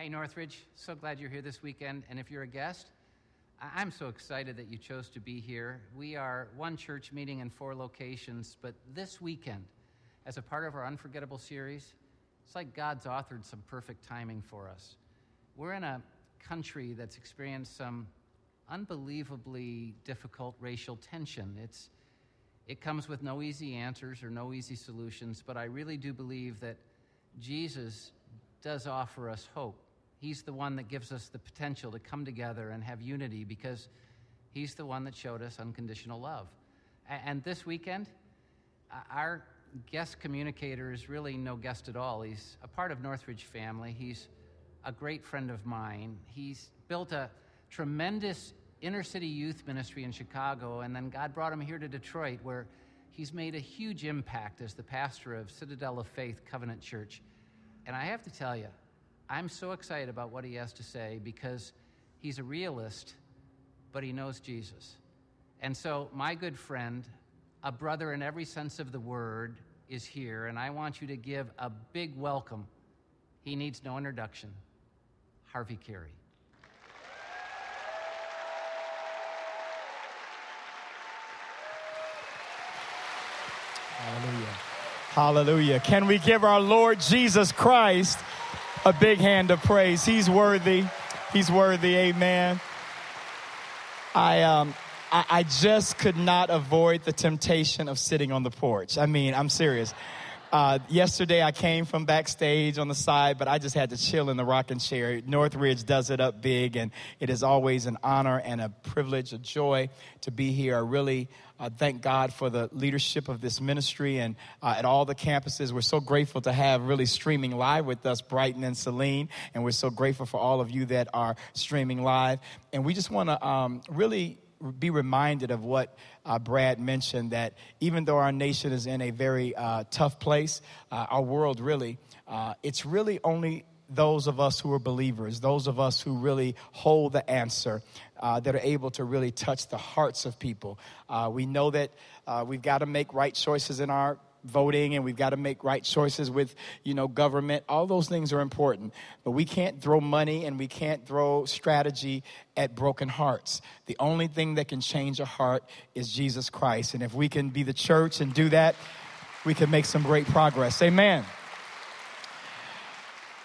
Hey, Northridge, so glad you're here this weekend. And if you're a guest, I'm so excited that you chose to be here. We are one church meeting in four locations, but this weekend, as a part of our Unforgettable series, it's like God's authored some perfect timing for us. We're in a country that's experienced some unbelievably difficult racial tension. It's, it comes with no easy answers or no easy solutions, but I really do believe that Jesus does offer us hope. He's the one that gives us the potential to come together and have unity because He's the one that showed us unconditional love. And this weekend, uh, our guest communicator is really no guest at all. He's a part of Northridge family. He's a great friend of mine. He's built a tremendous inner city youth ministry in Chicago, and then God brought him here to Detroit, where he's made a huge impact as the pastor of Citadel of Faith Covenant Church. And I have to tell you, I'm so excited about what he has to say because he's a realist, but he knows Jesus. And so, my good friend, a brother in every sense of the word, is here, and I want you to give a big welcome. He needs no introduction. Harvey Carey. Hallelujah. Hallelujah. Can we give our Lord Jesus Christ a big hand of praise. He's worthy. He's worthy. Amen. I um I, I just could not avoid the temptation of sitting on the porch. I mean, I'm serious. Uh, yesterday I came from backstage on the side, but I just had to chill in the rocking chair. Northridge does it up big, and it is always an honor and a privilege, a joy to be here. I really uh, thank God for the leadership of this ministry and uh, at all the campuses. We're so grateful to have really streaming live with us, Brighton and Saline, and we're so grateful for all of you that are streaming live. And we just want to um, really be reminded of what uh, Brad mentioned that even though our nation is in a very uh, tough place, uh, our world really, uh, it's really only those of us who are believers, those of us who really hold the answer, uh, that are able to really touch the hearts of people. Uh, we know that we've got to make right choices in our voting and we've got to make right choices with you know government all those things are important. But we can't throw money and we can't throw strategy at broken hearts. The only thing that can change a heart is jesus christ. And if we can be the church and do that we can make some great progress. Amen.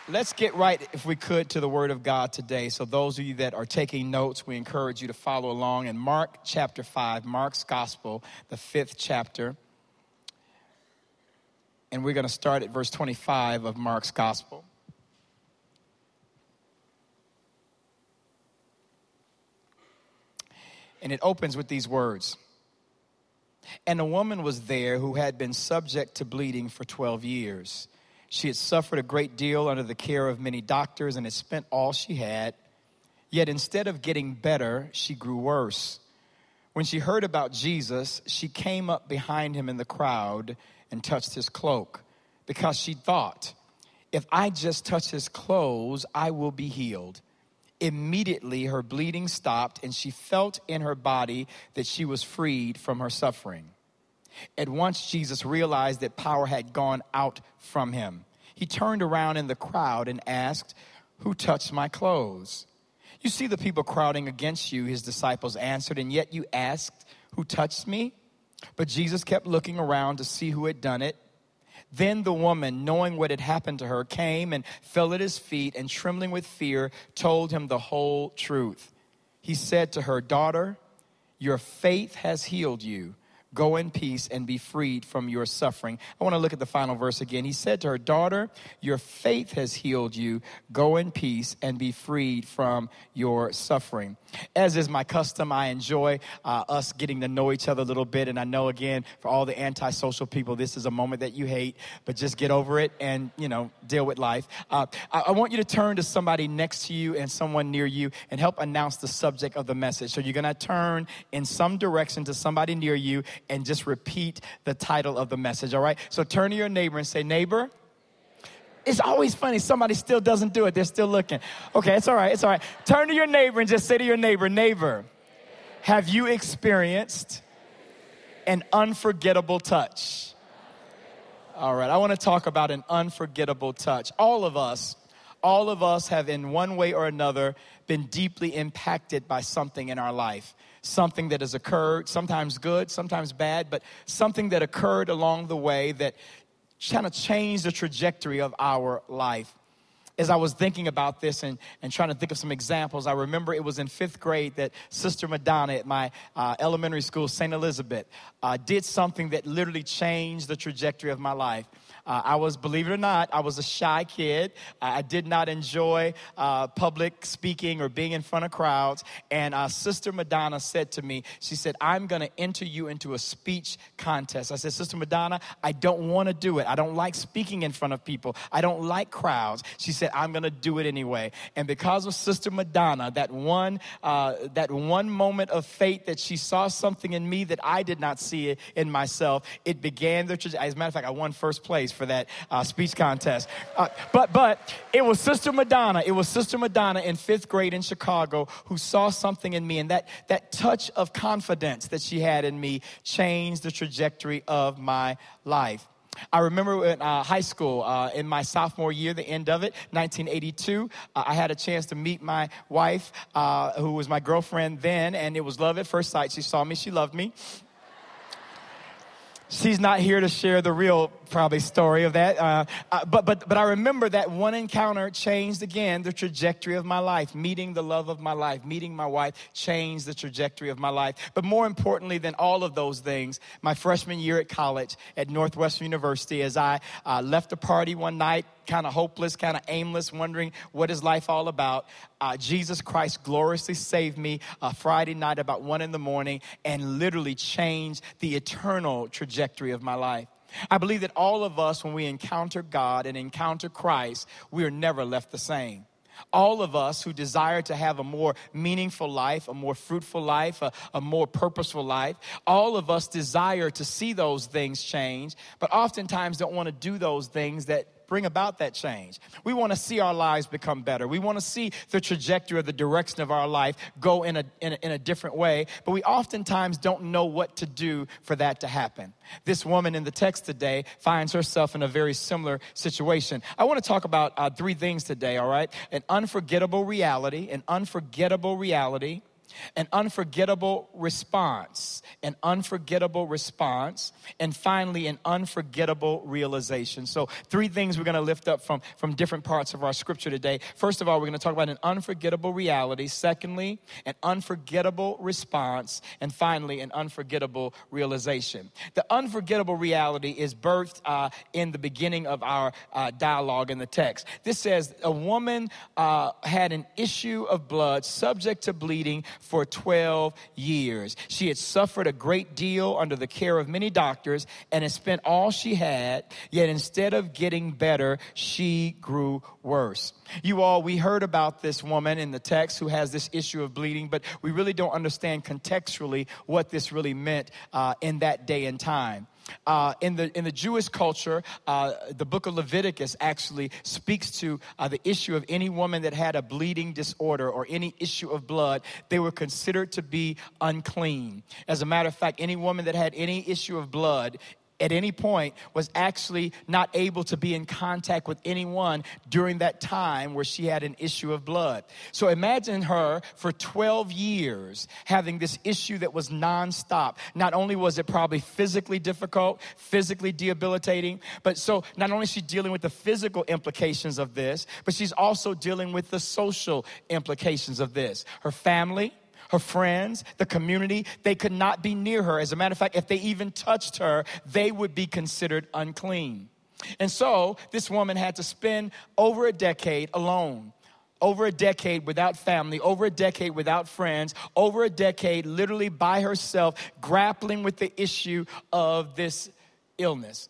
Let's get right if we could to the word of god today. So those of you that are taking notes we encourage you to follow along in mark chapter 5 mark's gospel the fifth chapter and we're going to start at verse 25 of Mark's gospel. And it opens with these words And a woman was there who had been subject to bleeding for 12 years. She had suffered a great deal under the care of many doctors and had spent all she had. Yet instead of getting better, she grew worse. When she heard about Jesus, she came up behind him in the crowd and touched his cloak because she thought, if I just touch his clothes, I will be healed. Immediately, her bleeding stopped, and she felt in her body that she was freed from her suffering. At once, Jesus realized that power had gone out from him. He turned around in the crowd and asked, Who touched my clothes? You see the people crowding against you, his disciples answered, and yet you asked, Who touched me? But Jesus kept looking around to see who had done it. Then the woman, knowing what had happened to her, came and fell at his feet and, trembling with fear, told him the whole truth. He said to her, Daughter, your faith has healed you Go in peace and be freed from your suffering. I want to look at the final verse again. He said to her, Daughter, your faith has healed you. Go in peace and be freed from your suffering. As is my custom, I enjoy uh, us getting to know each other a little bit. And I know, again, for all the antisocial people, this is a moment that you hate, but just get over it and, you know, deal with life. Uh, I, I want you to turn to somebody next to you and someone near you and help announce the subject of the message. So you're going to turn in some direction to somebody near you and just repeat the title of the message, all right? So turn to your neighbor and say, Neighbor, it's always funny. Somebody still doesn't do it. They're still looking. Okay, it's all right. It's all right. Turn to your neighbor and just say to your neighbor, Neighbor, have you experienced an unforgettable touch? All right, I want to talk about an unforgettable touch. All of us all of us have, in one way or another, been deeply impacted by something in our life. Something that has occurred, sometimes good, sometimes bad, but something that occurred along the way that kind of changed the trajectory of our life as I was thinking about this and, and trying to think of some examples, I remember it was in fifth grade that Sister Madonna at my uh, elementary school, St. Elizabeth, uh, did something that literally changed the trajectory of my life. Uh, I was, believe it or not, I was a shy kid. I did not enjoy uh, public speaking or being in front of crowds. And uh, Sister Madonna said to me, she said, I'm going to enter you into a speech contest. I said, Sister Madonna, I don't want to do it. I don't like speaking in front of people. I don't like crowds. She said, I'm going to do it anyway. And because of Sister Madonna, that one, uh, that one moment of fate that she saw something in me that I did not see in myself, it began the trajectory. As a matter of fact, I won first place for that uh, speech contest. Uh, but, but it was Sister Madonna. It was Sister Madonna in fifth grade in Chicago who saw something in me. And that, that touch of confidence that she had in me changed the trajectory of my life. I remember in uh, high school, uh, in my sophomore year, the end of it, 1982, uh, I had a chance to meet my wife, uh, who was my girlfriend then, and it was love at first sight. She saw me, she loved me she's not here to share the real probably story of that. Uh, uh, but but but i remember that one encounter changed again the trajectory of my life. Meeting the love of my life meeting my wife changed the trajectory of my life. But more importantly than all of those things my freshman year at college at northwestern university as i uh, left a party one night kind of hopeless, kind of aimless, wondering what is life all about. Uh, Jesus Christ gloriously saved me a Friday night about one in the morning and literally changed the eternal trajectory of my life. I believe that all of us, when we encounter God and encounter Christ, we are never left the same. All of us who desire to have a more meaningful life, a more fruitful life, a, a, more purposeful life, all of us desire to see those things change, but oftentimes don't want to do those things that bring about that change. We want to see our lives become better. We want to see the trajectory or the direction of our life go in a, in a, in a different way, but we oftentimes don't know what to do for that to happen. This woman in the text today finds herself in a very similar situation. I want to talk about uh, three things today, all right? An unforgettable reality, an unforgettable reality an unforgettable response, an unforgettable response, and finally, an unforgettable realization. So, three things we're going to lift up from, from different parts of our scripture today. First of all, we're going to talk about an unforgettable reality. Secondly, an unforgettable response. And finally, an unforgettable realization. The unforgettable reality is birthed uh, in the beginning of our uh, dialogue in the text. This says, A woman uh, had an issue of blood subject to bleeding for 12 years. She had suffered a great deal under the care of many doctors and had spent all she had, yet instead of getting better, she grew worse. You all, we heard about this woman in the text who has this issue of bleeding, but we really don't understand contextually what this really meant uh, in that day and time. Uh, in, the, in the Jewish culture, uh, the book of Leviticus actually speaks to uh, the issue of any woman that had a bleeding disorder or any issue of blood. They were considered to be unclean. As a matter of fact, any woman that had any issue of blood at any point was actually not able to be in contact with anyone during that time where she had an issue of blood. So imagine her for 12 years having this issue that was nonstop. Not only was it probably physically difficult, physically debilitating, but so not only is she dealing with the physical implications of this, but she's also dealing with the social implications of this. Her family, her friends, the community, they could not be near her. As a matter of fact, if they even touched her, they would be considered unclean. And so this woman had to spend over a decade alone. Over a decade without family, over a decade without friends, over a decade literally by herself, grappling with the issue of this illness.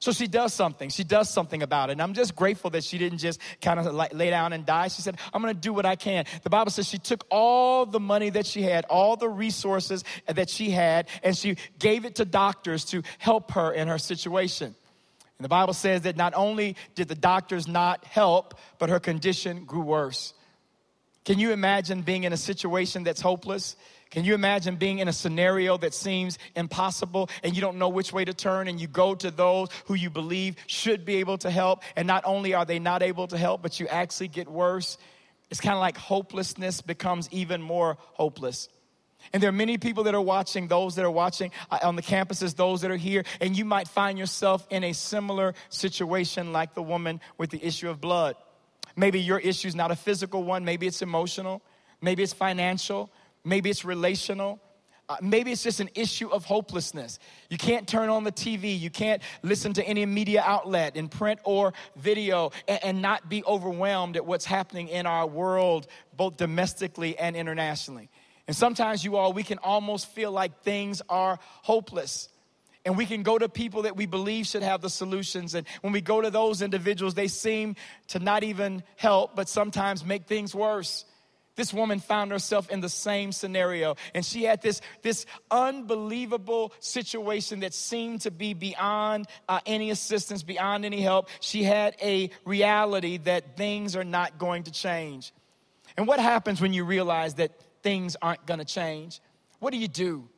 So she does something. She does something about it. And I'm just grateful that she didn't just kind of lay down and die. She said, I'm going to do what I can. The Bible says she took all the money that she had, all the resources that she had, and she gave it to doctors to help her in her situation. And the Bible says that not only did the doctors not help, but her condition grew worse. Can you imagine being in a situation that's hopeless? Can you imagine being in a scenario that seems impossible and you don't know which way to turn and you go to those who you believe should be able to help and not only are they not able to help, but you actually get worse? It's kind of like hopelessness becomes even more hopeless. And there are many people that are watching, those that are watching uh, on the campuses, those that are here, and you might find yourself in a similar situation like the woman with the issue of blood. Maybe your issue is not a physical one, maybe it's emotional, maybe it's financial, maybe it's relational. Uh, maybe it's just an issue of hopelessness. You can't turn on the TV. You can't listen to any media outlet in print or video and, and not be overwhelmed at what's happening in our world, both domestically and internationally. And sometimes, you all, we can almost feel like things are hopeless. And we can go to people that we believe should have the solutions. And when we go to those individuals, they seem to not even help, but sometimes make things worse. This woman found herself in the same scenario, and she had this, this unbelievable situation that seemed to be beyond uh, any assistance, beyond any help. She had a reality that things are not going to change. And what happens when you realize that things aren't going to change? What do you do?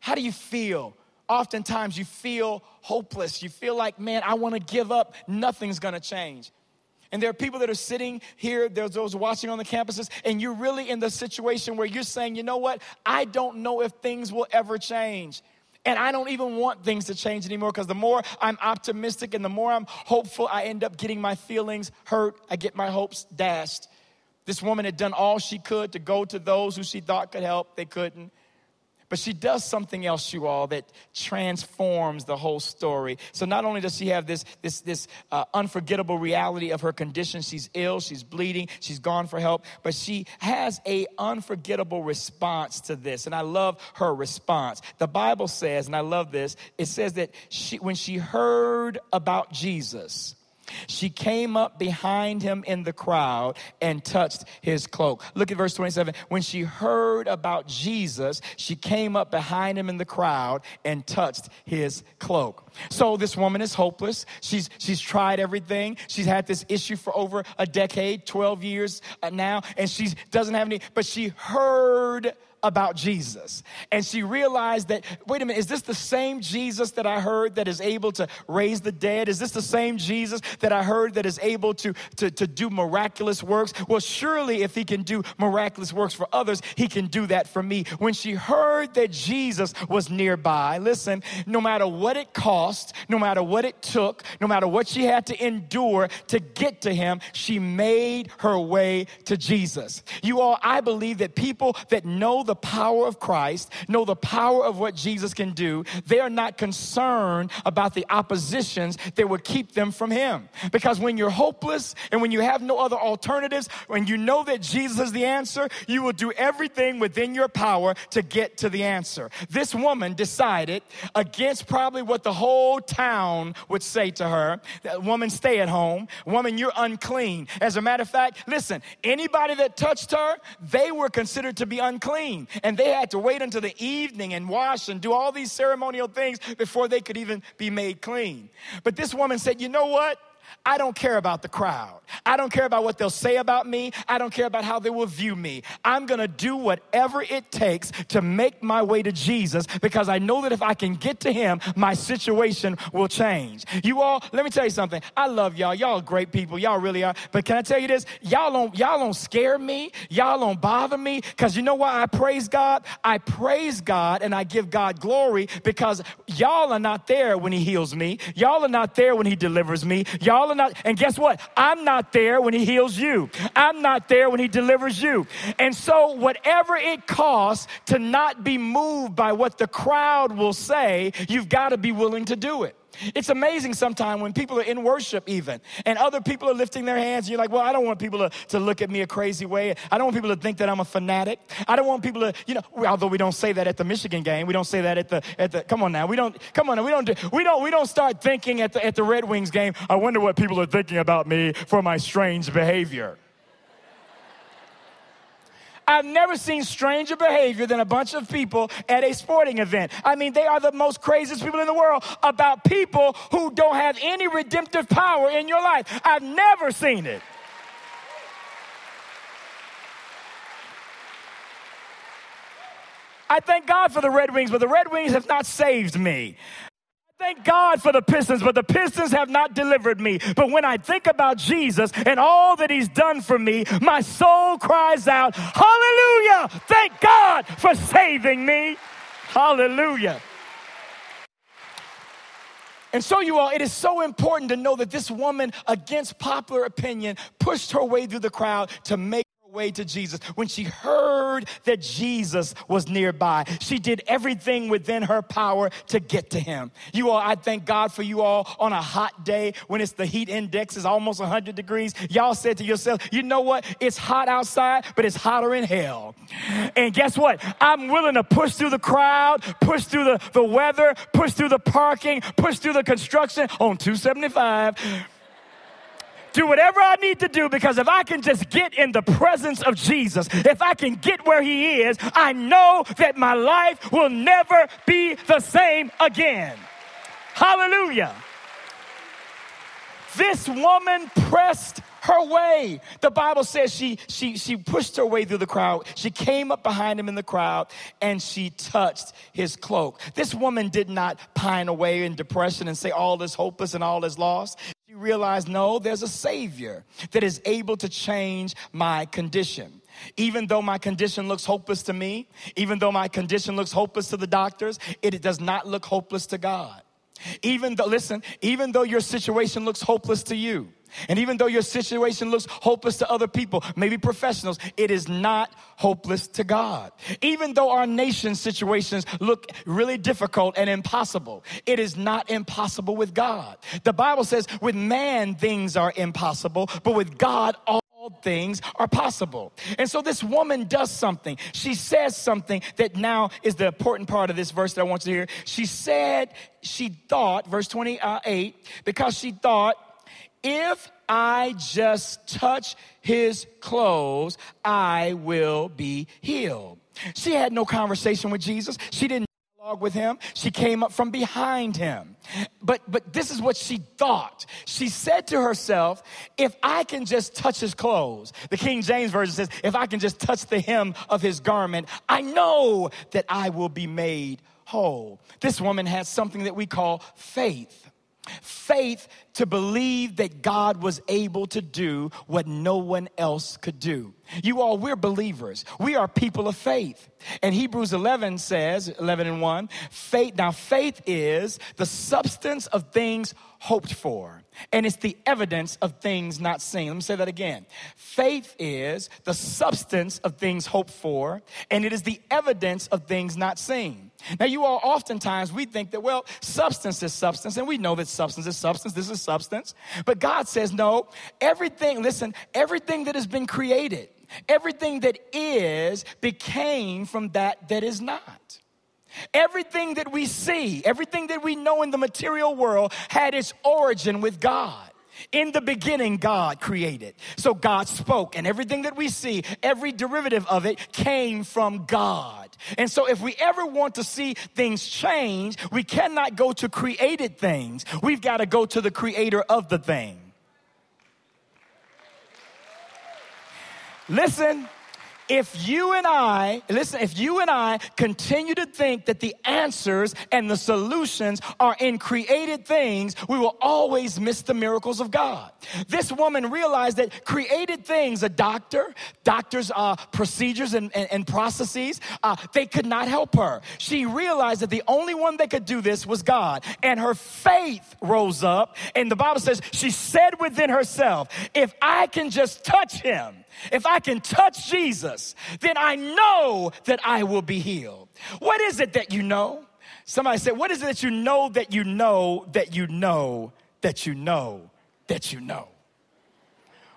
How do you feel? Oftentimes, you feel hopeless. You feel like, man, I want to give up. Nothing's going to change. And there are people that are sitting here, there's those watching on the campuses, and you're really in the situation where you're saying, you know what? I don't know if things will ever change. And I don't even want things to change anymore because the more I'm optimistic and the more I'm hopeful, I end up getting my feelings hurt. I get my hopes dashed. This woman had done all she could to go to those who she thought could help, they couldn't. But she does something else, you all, that transforms the whole story. So not only does she have this, this, this uh, unforgettable reality of her condition, she's ill, she's bleeding, she's gone for help, but she has a unforgettable response to this. And I love her response. The Bible says, and I love this, it says that she, when she heard about Jesus, she came up behind him in the crowd and touched his cloak. Look at verse 27. When she heard about Jesus, she came up behind him in the crowd and touched his cloak. So this woman is hopeless. She's she's tried everything. She's had this issue for over a decade, 12 years uh, now, and she doesn't have any but she heard about Jesus. And she realized that, wait a minute, is this the same Jesus that I heard that is able to raise the dead? Is this the same Jesus that I heard that is able to, to, to do miraculous works? Well, surely if he can do miraculous works for others, he can do that for me. When she heard that Jesus was nearby, listen, no matter what it cost, no matter what it took, no matter what she had to endure to get to him, she made her way to Jesus. You all, I believe that people that know the power of Christ, know the power of what Jesus can do, they are not concerned about the oppositions that would keep them from Him. Because when you're hopeless and when you have no other alternatives, when you know that Jesus is the answer, you will do everything within your power to get to the answer. This woman decided against probably what the whole town would say to her that woman, stay at home. Woman, you're unclean. As a matter of fact, listen, anybody that touched her, they were considered to be unclean And they had to wait until the evening and wash and do all these ceremonial things before they could even be made clean. But this woman said, You know what? I don't care about the crowd. I don't care about what they'll say about me. I don't care about how they will view me. I'm going to do whatever it takes to make my way to Jesus because I know that if I can get to him, my situation will change. You all, let me tell you something. I love y'all. Y'all great people. Y'all really are. But can I tell you this? Y'all don't y'all don't scare me. Y'all don't bother me cuz you know why I praise God? I praise God and I give God glory because y'all are not there when he heals me. Y'all are not there when he delivers me. Y'all Not, and guess what? I'm not there when He heals you. I'm not there when He delivers you. And so, whatever it costs to not be moved by what the crowd will say, you've got to be willing to do it. It's amazing sometimes when people are in worship, even, and other people are lifting their hands, and you're like, well, I don't want people to, to look at me a crazy way. I don't want people to think that I'm a fanatic. I don't want people to, you know, although we don't say that at the Michigan game, we don't say that at the, at the, come on now, we don't, come on now, we don't, do, we don't, we don't start thinking at the, at the Red Wings game, I wonder what people are thinking about me for my strange behavior. I've never seen stranger behavior than a bunch of people at a sporting event. I mean, they are the most craziest people in the world about people who don't have any redemptive power in your life. I've never seen it. I thank God for the Red Wings, but the Red Wings have not saved me. Thank God for the Pistons, but the Pistons have not delivered me. But when I think about Jesus and all that He's done for me, my soul cries out, Hallelujah! Thank God for saving me. Hallelujah. And so, you all, it is so important to know that this woman, against popular opinion, pushed her way through the crowd to make way to Jesus. When she heard that Jesus was nearby, she did everything within her power to get to him. You all, I thank God for you all on a hot day when it's the heat index is almost 100 degrees. Y'all said to yourself, you know what? It's hot outside, but it's hotter in hell. And guess what? I'm willing to push through the crowd, push through the, the weather, push through the parking, push through the construction on 275 do whatever I need to do because if I can just get in the presence of Jesus, if I can get where He is, I know that my life will never be the same again. Hallelujah. This woman pressed her way. The Bible says she, she, she pushed her way through the crowd. She came up behind him in the crowd and she touched his cloak. This woman did not pine away in depression and say, All is hopeless and all is lost. She realized, No, there's a Savior that is able to change my condition. Even though my condition looks hopeless to me, even though my condition looks hopeless to the doctors, it does not look hopeless to God. Even though, listen, even though your situation looks hopeless to you, and even though your situation looks hopeless to other people, maybe professionals, it is not hopeless to God. Even though our nation's situations look really difficult and impossible, it is not impossible with God. The Bible says, with man, things are impossible, but with God, all things are possible. And so this woman does something. She says something that now is the important part of this verse that I want you to hear. She said, she thought, verse 28, uh, because she thought, if I just touch his clothes, I will be healed. She had no conversation with Jesus. She didn't dialogue with him. She came up from behind him. But but this is what she thought. She said to herself, if I can just touch his clothes. The King James version says, if I can just touch the hem of his garment, I know that I will be made whole. This woman had something that we call faith. Faith to believe that God was able to do what no one else could do. You all, we're believers. We are people of faith. And Hebrews 11 says, 11 and 1, faith, now faith is the substance of things hoped for, and it's the evidence of things not seen. Let me say that again. Faith is the substance of things hoped for, and it is the evidence of things not seen. Now, you all, oftentimes we think that, well, substance is substance, and we know that substance is substance. This is substance. But God says, no, everything, listen, everything that has been created, everything that is became from that that is not. Everything that we see, everything that we know in the material world had its origin with God. In the beginning, God created. So God spoke, and everything that we see, every derivative of it came from God. And so, if we ever want to see things change, we cannot go to created things. We've got to go to the creator of the thing. Listen, if you and I, listen, if you and I continue to think that the answers and the solutions are in created things, we will always miss the miracles of God. This woman realized that created things, a doctor, doctors' uh, procedures and, and, and processes, uh, they could not help her. She realized that the only one that could do this was God. And her faith rose up. And the Bible says she said within herself, if I can just touch him, if I can touch Jesus, then I know that I will be healed. What is it that you know? Somebody said, What is it that you know that you know that you know that you know that you know?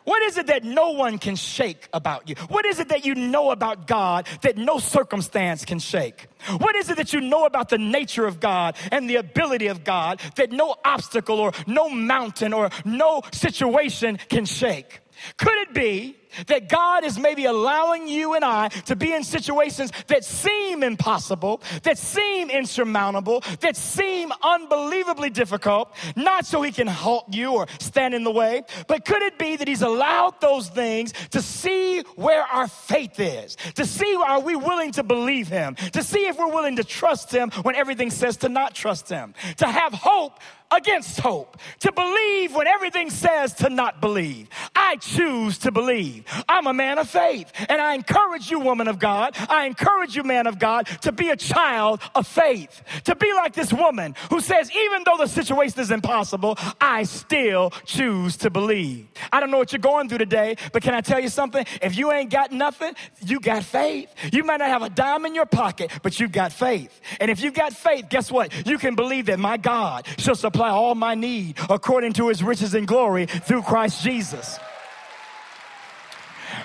What is it that no one can shake about you? What is it that you know about God that no circumstance can shake? What is it that you know about the nature of God and the ability of God that no obstacle or no mountain or no situation can shake? Could it be that God is maybe allowing you and I to be in situations that seem impossible, that seem insurmountable, that seem unbelievably difficult, not so He can halt you or stand in the way, but could it be that He's allowed those things to see where our faith is, to see are we willing to believe Him, to see if we're willing to trust Him when everything says to not trust Him, to have hope against hope, to believe when everything says to not believe. I choose to believe. I'm a man of faith, and I encourage you, woman of God, I encourage you, man of God, to be a child of faith, to be like this woman who says, even though the situation is impossible, I still choose to believe. I don't know what you're going through today, but can I tell you something? If you ain't got nothing, you got faith. You might not have a dime in your pocket, but you got faith. And if you got faith, guess what? You can believe that my God shall supply all my need according to his riches and glory through Christ Jesus.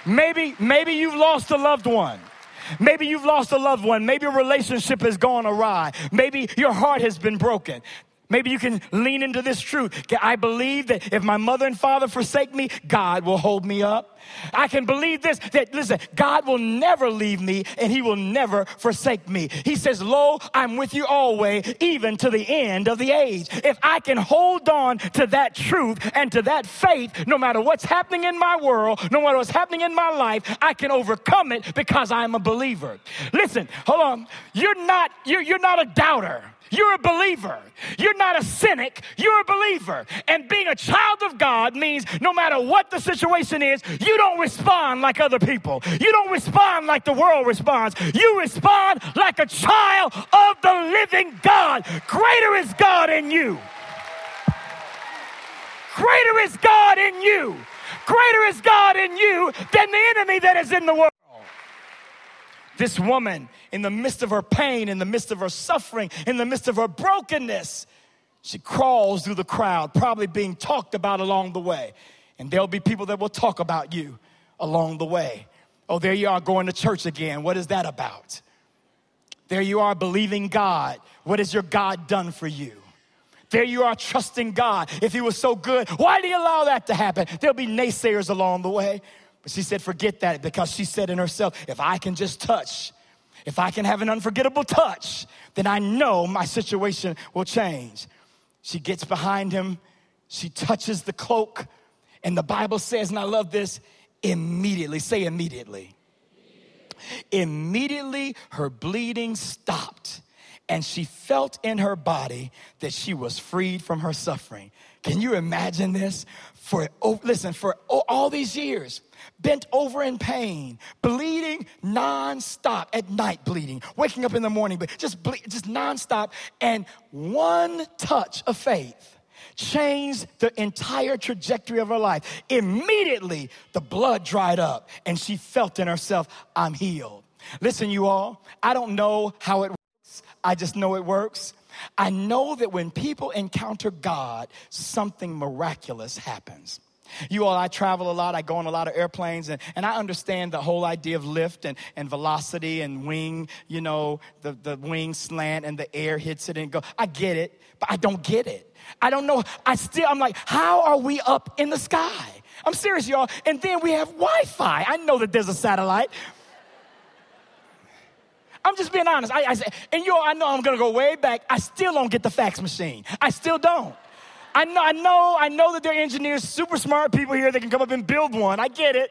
Maybe, maybe you've lost a loved one. Maybe you've lost a loved one. Maybe a relationship has gone awry. Maybe your heart has been broken. Maybe you can lean into this truth. I believe that if my mother and father forsake me, God will hold me up. I can believe this that, listen, God will never leave me and He will never forsake me. He says, Lo, I'm with you always, even to the end of the age. If I can hold on to that truth and to that faith, no matter what's happening in my world, no matter what's happening in my life, I can overcome it because I'm a believer. Listen, hold on. You're not, you're, you're not a doubter. You're a believer. You're not a cynic. You're a believer. And being a child of God means no matter what the situation is, you don't respond like other people. You don't respond like the world responds. You respond like a child of the living God. Greater is God in you. Greater is God in you. Greater is God in you than the enemy that is in the world. This woman, in the midst of her pain, in the midst of her suffering, in the midst of her brokenness, she crawls through the crowd, probably being talked about along the way. And there'll be people that will talk about you along the way. Oh, there you are going to church again. What is that about? There you are believing God. What has your God done for you? There you are trusting God. If He was so good, why did He allow that to happen? There'll be naysayers along the way. But she said, forget that because she said in herself, if I can just touch, if I can have an unforgettable touch, then I know my situation will change. She gets behind him, she touches the cloak, and the Bible says, and I love this, immediately, say immediately. Immediately, her bleeding stopped, and she felt in her body that she was freed from her suffering. Can you imagine this? For oh, listen, for all these years, bent over in pain, bleeding nonstop at night, bleeding, waking up in the morning, but just ble- just nonstop, and one touch of faith changed the entire trajectory of her life. Immediately, the blood dried up, and she felt in herself, "I'm healed." Listen, you all, I don't know how it works. I just know it works. I know that when people encounter God, something miraculous happens. You all, I travel a lot, I go on a lot of airplanes, and, and I understand the whole idea of lift and, and velocity and wing, you know, the, the wing slant and the air hits it and go. I get it, but I don't get it. I don't know. I still, I'm like, how are we up in the sky? I'm serious, y'all. And then we have Wi Fi. I know that there's a satellite, I'm just being honest. I, I and y'all, I know I'm gonna go way back. I still don't get the fax machine. I still don't. I know, I know, I know that there are engineers, super smart people here that can come up and build one. I get it.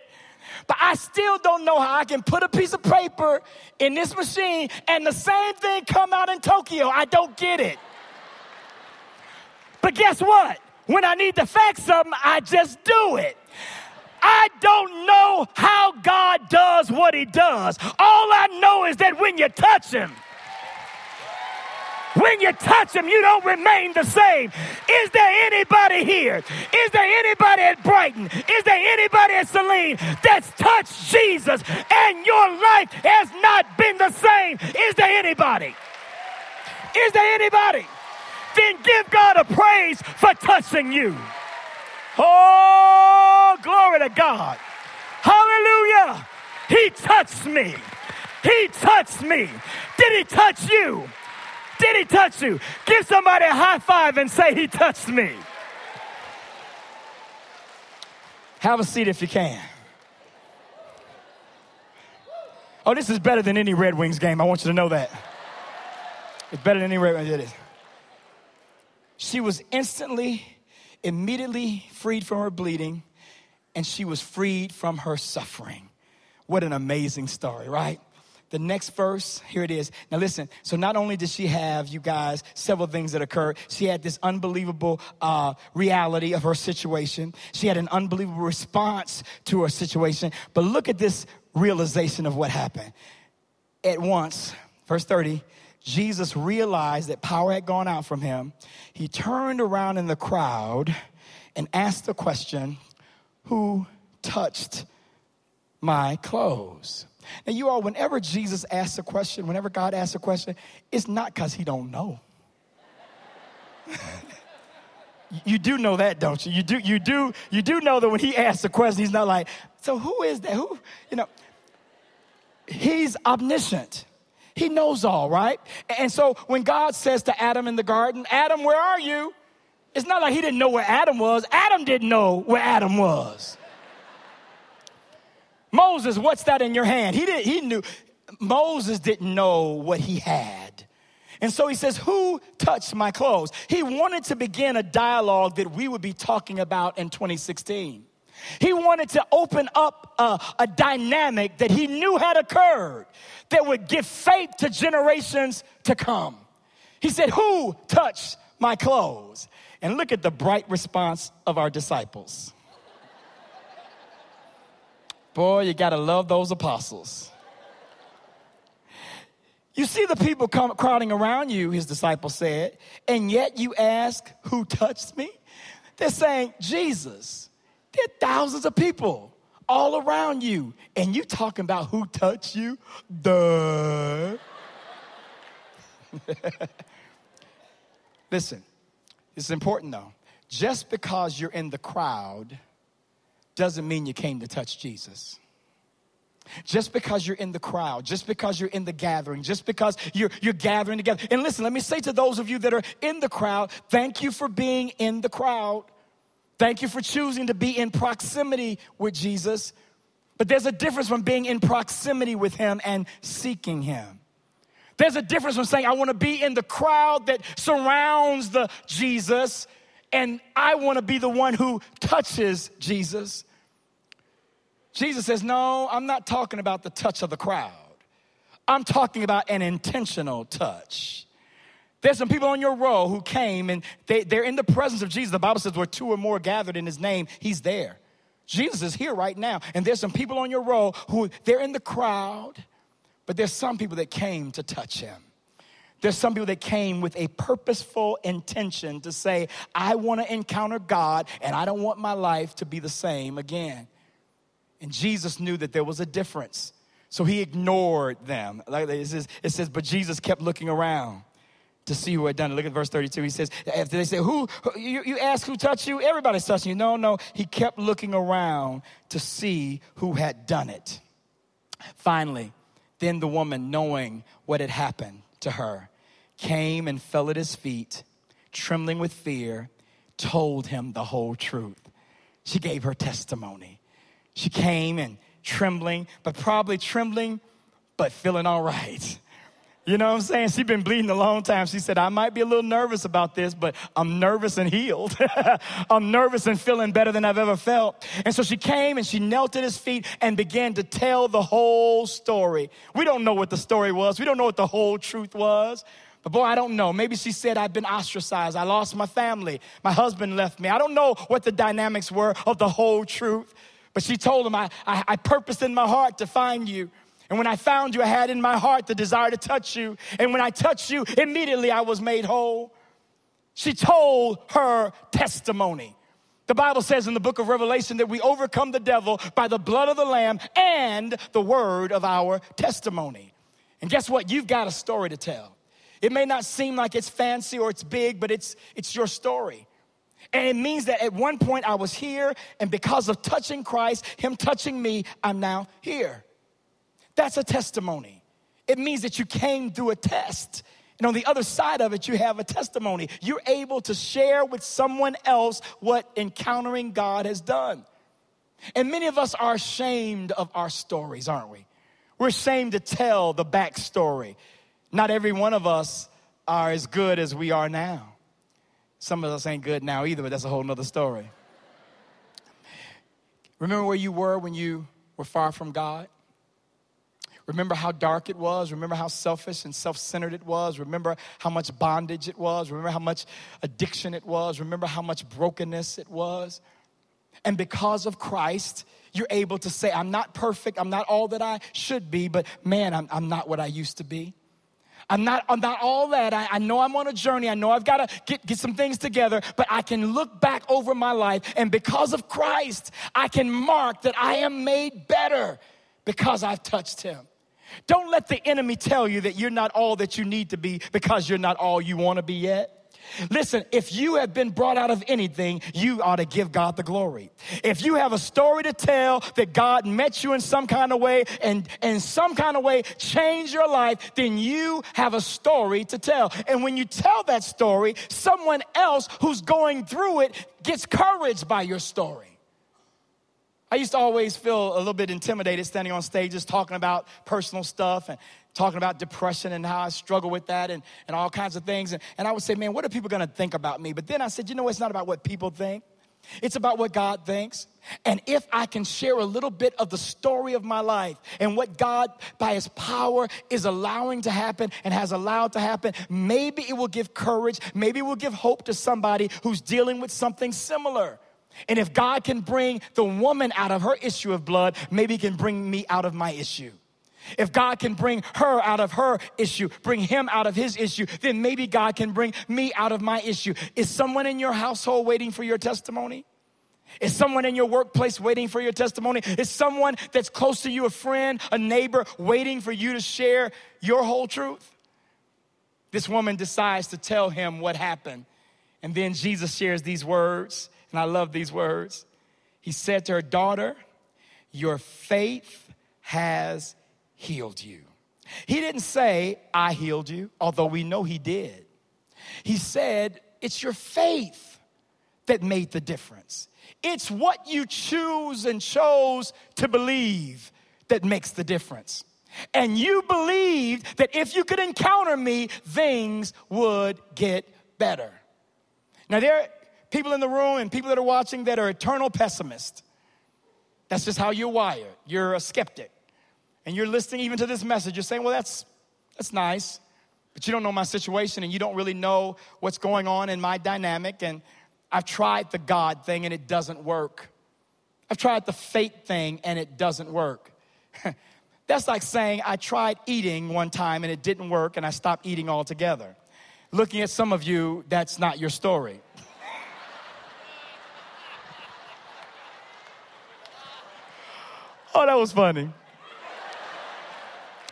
But I still don't know how I can put a piece of paper in this machine and the same thing come out in Tokyo. I don't get it. But guess what? When I need to fax something, I just do it. I don't know how God does what He does. All I know is that when you touch Him, when you touch him, you don't remain the same. Is there anybody here? Is there anybody at Brighton? Is there anybody at Saline that's touched Jesus and your life has not been the same? Is there anybody? Is there anybody? Then give God a praise for touching you. Oh, glory to God. Hallelujah. He touched me. He touched me. Did he touch you? Did he touch you? Give somebody a high five and say, He touched me. Have a seat if you can. Oh, this is better than any Red Wings game. I want you to know that. It's better than any Red Wings. It is. She was instantly, immediately freed from her bleeding, and she was freed from her suffering. What an amazing story, right? The next verse, here it is. Now listen, so not only did she have, you guys, several things that occurred, she had this unbelievable uh, reality of her situation. She had an unbelievable response to her situation. But look at this realization of what happened. At once, verse 30, Jesus realized that power had gone out from him. He turned around in the crowd and asked the question, Who touched my clothes? Now, you all, whenever Jesus asks a question, whenever God asks a question, it's not because he don't know. you do know that, don't you? You do, you do, you do know that when he asks a question, he's not like, so who is that? Who, you know, he's omniscient. He knows all, right? And so when God says to Adam in the garden, Adam, where are you? It's not like he didn't know where Adam was. Adam didn't know where Adam was. Moses, what's that in your hand? He didn't. he knew Moses didn't know what he had. And so he says, Who touched my clothes? He wanted to begin a dialogue that we would be talking about in 2016. He wanted to open up a, a, dynamic that he knew had occurred that would give faith to generations to come. He said, Who touched my clothes? And look at the bright response of our disciples. Boy, you got to love those apostles. You see the people come, crowding around you, his disciples said, and yet you ask, Who touched me? They're saying, Jesus. There are thousands of people all around you, and you talking about who touched you? Duh. Listen, it's important though. Just because you're in the crowd doesn't mean you came to touch Jesus. Just because you're in the crowd, just because you're in the gathering, just because you're, you're gathering together. And listen, let me say to those of you that are in the crowd, thank you for being in the crowd. Thank you for choosing to be in proximity with Jesus. But there's a difference from being in proximity with Him and seeking Him. There's a difference from saying, I want to be in the crowd that surrounds the Jesus, and I want to be the one who touches Jesus. Jesus says, No, I'm not talking about the touch of the crowd. I'm talking about an intentional touch. There's some people on your row who came and they, they're in the presence of Jesus. The Bible says, where two or more gathered in his name, he's there. Jesus is here right now. And there's some people on your row who they're in the crowd, but there's some people that came to touch him. There's some people that came with a purposeful intention to say, I want to encounter God and I don't want my life to be the same again. And Jesus knew that there was a difference. So he ignored them. Like it says, it says, but Jesus kept looking around to see who had done it. Look at verse 32. He says, after they say, who, you, you ask who touched you? Everybody's touching you. No, no. He kept looking around to see who had done it. Finally, then the woman, knowing what had happened to her, came and fell at his feet, trembling with fear, told him the whole truth. She gave her testimony. She came and trembling, but probably trembling, but feeling all right. You know what I'm saying? She's been bleeding a long time. She said, I might be a little nervous about this, but I'm nervous and healed. I'm nervous and feeling better than I've ever felt. And so she came and she knelt at his feet and began to tell the whole story. We don't know what the story was, we don't know what the whole truth was. But boy, I don't know. Maybe she said, I've been ostracized. I lost my family. My husband left me. I don't know what the dynamics were of the whole truth. But she told him, I, I, I purposed in my heart to find you. And when I found you, I had in my heart the desire to touch you. And when I touched you, immediately I was made whole. She told her testimony. The Bible says in the book of Revelation that we overcome the devil by the blood of the Lamb and the word of our testimony. And guess what? You've got a story to tell. It may not seem like it's fancy or it's big, but it's, it's your story. And it means that at one point I was here, and because of touching Christ, Him touching me, I'm now here. That's a testimony. It means that you came through a test. And on the other side of it, you have a testimony. You're able to share with someone else what encountering God has done. And many of us are ashamed of our stories, aren't we? We're ashamed to tell the backstory. Not every one of us are as good as we are now. Some of us ain't good now either, but that's a whole nother story. Remember where you were when you were far from God? Remember how dark it was. Remember how selfish and self centered it was. Remember how much bondage it was. Remember how much addiction it was. Remember how much brokenness it was. And because of Christ, you're able to say, I'm not perfect. I'm not all that I should be, but man, I'm, I'm not what I used to be. I'm not, I'm not all that. I, I know I'm on a journey. I know I've got to get, get some things together, but I can look back over my life, and because of Christ, I can mark that I am made better because I've touched Him. Don't let the enemy tell you that you're not all that you need to be because you're not all you want to be yet. Listen, if you have been brought out of anything, you ought to give God the glory. If you have a story to tell that God met you in some kind of way and in some kind of way changed your life, then you have a story to tell. And when you tell that story, someone else who's going through it gets courage by your story. I used to always feel a little bit intimidated standing on stages talking about personal stuff and talking about depression and how I struggle with that and, and all kinds of things. And, and I would say, man, what are people gonna think about me? But then I said, you know, it's not about what people think, it's about what God thinks. And if I can share a little bit of the story of my life and what God, by His power, is allowing to happen and has allowed to happen, maybe it will give courage, maybe it will give hope to somebody who's dealing with something similar. And if God can bring the woman out of her issue of blood, maybe He can bring me out of my issue. If God can bring her out of her issue, bring him out of his issue, then maybe God can bring me out of my issue. Is someone in your household waiting for your testimony? Is someone in your workplace waiting for your testimony? Is someone that's close to you, a friend, a neighbor, waiting for you to share your whole truth? This woman decides to tell him what happened. And then Jesus shares these words and I love these words. He said to her, Daughter, your faith has healed you. He didn't say, I healed you, although we know he did. He said, It's your faith that made the difference. It's what you choose and chose to believe that makes the difference. And you believed that if you could encounter me, things would get better. Now, there, people in the room and people that are watching that are eternal pessimists. That's just how you're wired. You're a skeptic. And you're listening even to this message. You're saying, well, that's, that's nice, but you don't know my situation and you don't really know what's going on in my dynamic. And I've tried the God thing and it doesn't work. I've tried the fate thing and it doesn't work. That's like saying I tried eating one time and it didn't work and I stopped eating altogether. Looking at some of you, that's not your story. Oh, that was funny.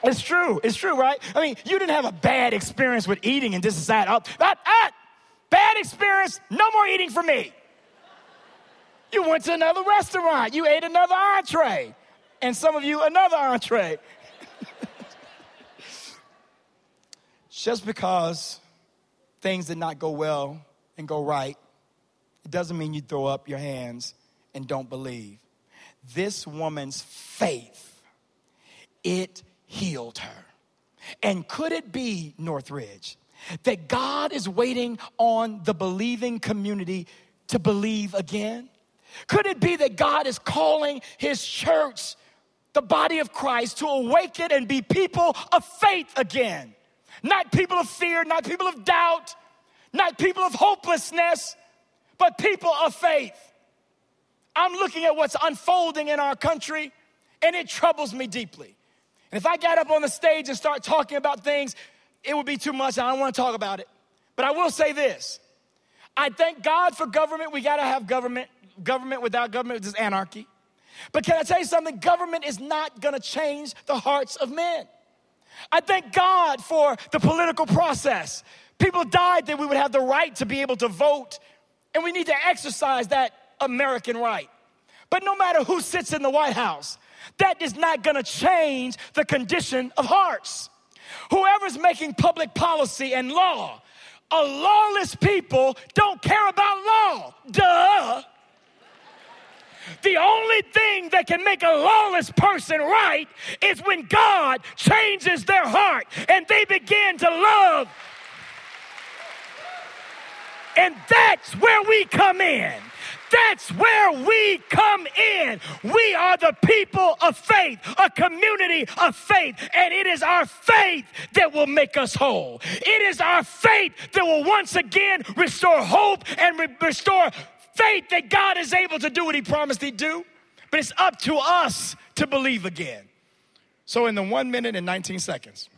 It's true. It's true, right? I mean, you didn't have a bad experience with eating and just decide, oh, that, that, bad experience, no more eating for me. You went to another restaurant, you ate another entree, and some of you another entree. just because things did not go well and go right, it doesn't mean you throw up your hands and don't believe this woman's faith, it healed her. And could it be, Northridge, that God is waiting on the believing community to believe again? Could it be that God is calling his church, the body of Christ, to awaken and be people of faith again? Not people of fear, not people of doubt, not people of hopelessness, but people of faith. I'm looking at what's unfolding in our country, and it troubles me deeply. And if I got up on the stage and start talking about things, it would be too much. I don't want to talk about it. But I will say this I thank God for government. We got to have government. Government without government is anarchy. But can I tell you something? Government is not going to change the hearts of men. I thank God for the political process. People died that we would have the right to be able to vote, and we need to exercise that American right. But no matter who sits in the White House, that is not gonna change the condition of hearts. Whoever's making public policy and law, a lawless people don't care about law. Duh. The only thing that can make a lawless person right is when God changes their heart and they begin to love. And that's where we come in. That's where we come in. We are the people of faith, a community of faith, and it is our faith that will make us whole. It is our faith that will once again restore hope and re- restore faith that God is able to do what He promised He'd do. But it's up to us to believe again. So, in the one minute and 19 seconds,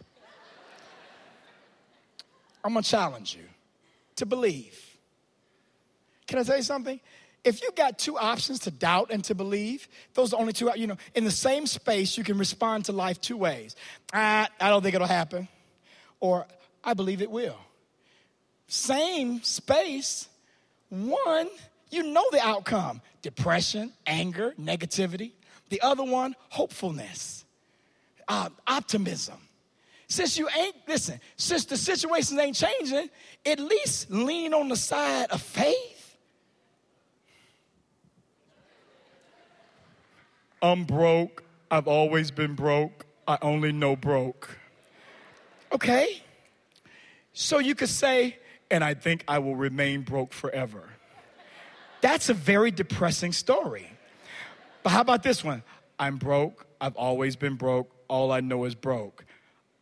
I'm gonna challenge you to believe. Can I tell you something? If you got two options to doubt and to believe, those are only two, you know, in the same space, you can respond to life two ways. I, I don't think it'll happen, or I believe it will. Same space, one, you know the outcome depression, anger, negativity. The other one, hopefulness, uh, optimism. Since you ain't, listen, since the situations ain't changing, at least lean on the side of faith I'm broke. I've always been broke. I only know broke. Okay? So you could say, and I think I will remain broke forever. That's a very depressing story. But how about this one? I'm broke. I've always been broke. All I know is broke.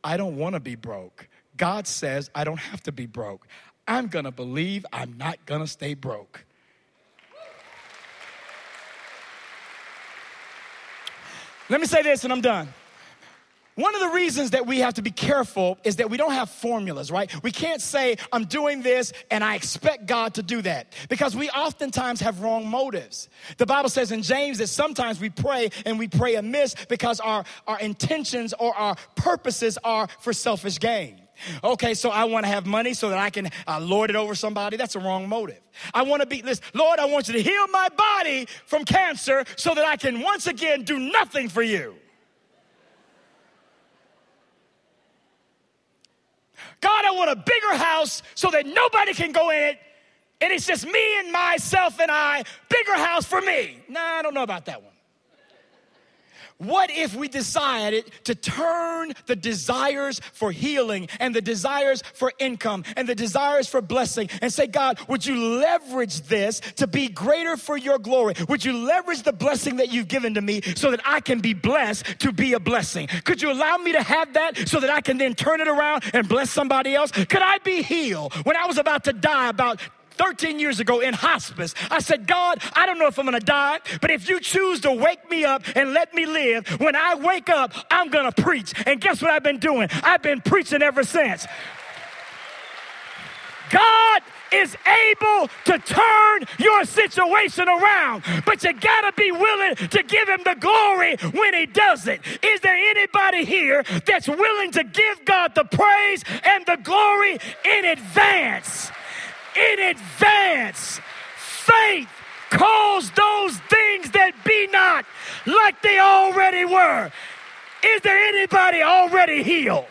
I don't want to be broke. God says I don't have to be broke. I'm going to believe I'm not going to stay broke. Let me say this and I'm done. One of the reasons that we have to be careful is that we don't have formulas, right? We can't say, I'm doing this and I expect God to do that because we oftentimes have wrong motives. The Bible says in James that sometimes we pray and we pray amiss because our, our intentions or our purposes are for selfish gain. Okay, so I want to have money so that I can uh, lord it over somebody. That's a wrong motive. I want to be, listen, Lord, I want you to heal my body from cancer so that I can once again do nothing for you. God, I want a bigger house so that nobody can go in it. And it's just me and myself and I, bigger house for me. Nah, I don't know about that one. What if we decided to turn the desires for healing and the desires for income and the desires for blessing and say, God, would you leverage this to be greater for your glory? Would you leverage the blessing that you've given to me so that I can be blessed to be a blessing? Could you allow me to have that so that I can then turn it around and bless somebody else? Could I be healed when I was about to die about 13 years ago in hospice. I said, God, I don't know if I'm gonna die, but if you choose to wake me up and let me live, when I wake up, I'm gonna preach. And guess what I've been doing? I've been preaching ever since. God is able to turn your situation around, but you gotta be willing to give him the glory when he does it. Is there anybody here that's willing to give God the praise and the glory in advance? Advance. Faith calls those things that be not like they already were. Is there anybody already healed?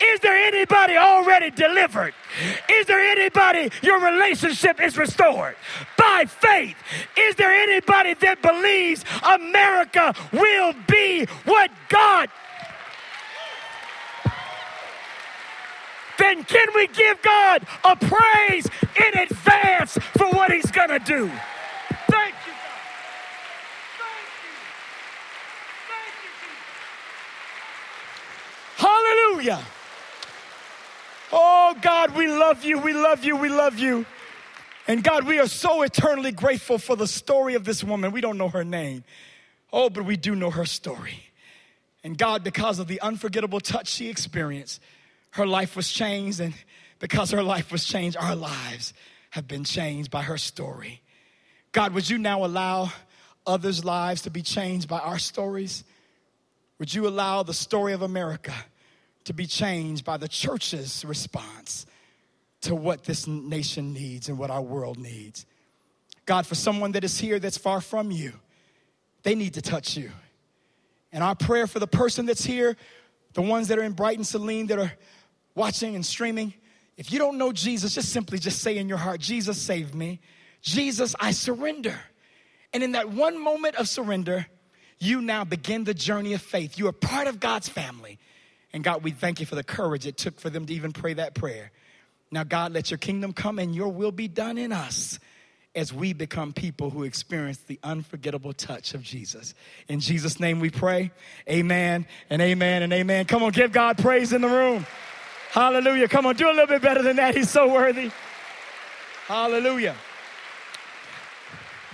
Is there anybody already delivered? Is there anybody your relationship is restored? By faith. Is there anybody that believes America will be what God then can we give God a praise in advance for what He's going to do? Thank you, God. Thank you. Thank you, Hallelujah. Oh, God, we love you. We love you. We love you. And God, we are so eternally grateful for the story of this woman. We don't know her name. Oh, but we do know her story. And God, because of the unforgettable touch she experienced, her life was changed, and because her life was changed, our lives have been changed by her story. God, would you now allow others' lives to be changed by our stories? Would you allow the story of America to be changed by the church's response to what this nation needs and what our world needs? God, for someone that is here that's far from you, they need to touch you. And our prayer for the person that's here, the ones that are in Brighton, Saline, that are watching and streaming, if you don't know Jesus, just simply just say in your heart, Jesus, save me. Jesus, I surrender. And in that one moment of surrender, you now begin the journey of faith. You are part of God's family. And God, we thank you for the courage it took for them to even pray that prayer. Now, God, let your kingdom come and your will be done in us as we become people who experience the unforgettable touch of Jesus. In Jesus' name we pray. Amen and amen and amen. Come on, give God praise in the room. Hallelujah. Come on, do a little bit better than that. He's so worthy. Hallelujah.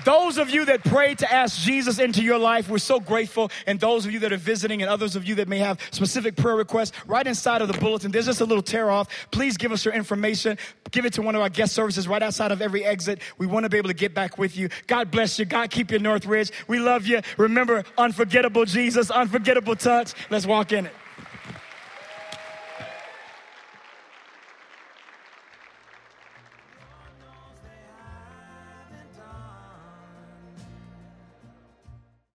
Those of you that prayed to ask Jesus into your life, we're so grateful. And those of you that are visiting and others of you that may have specific prayer requests, right inside of the bulletin, there's just a little tear off. Please give us your information. Give it to one of our guest services right outside of every exit. We want to be able to get back with you. God bless you. God keep you, Northridge. We love you. Remember, unforgettable Jesus, unforgettable touch. Let's walk in it.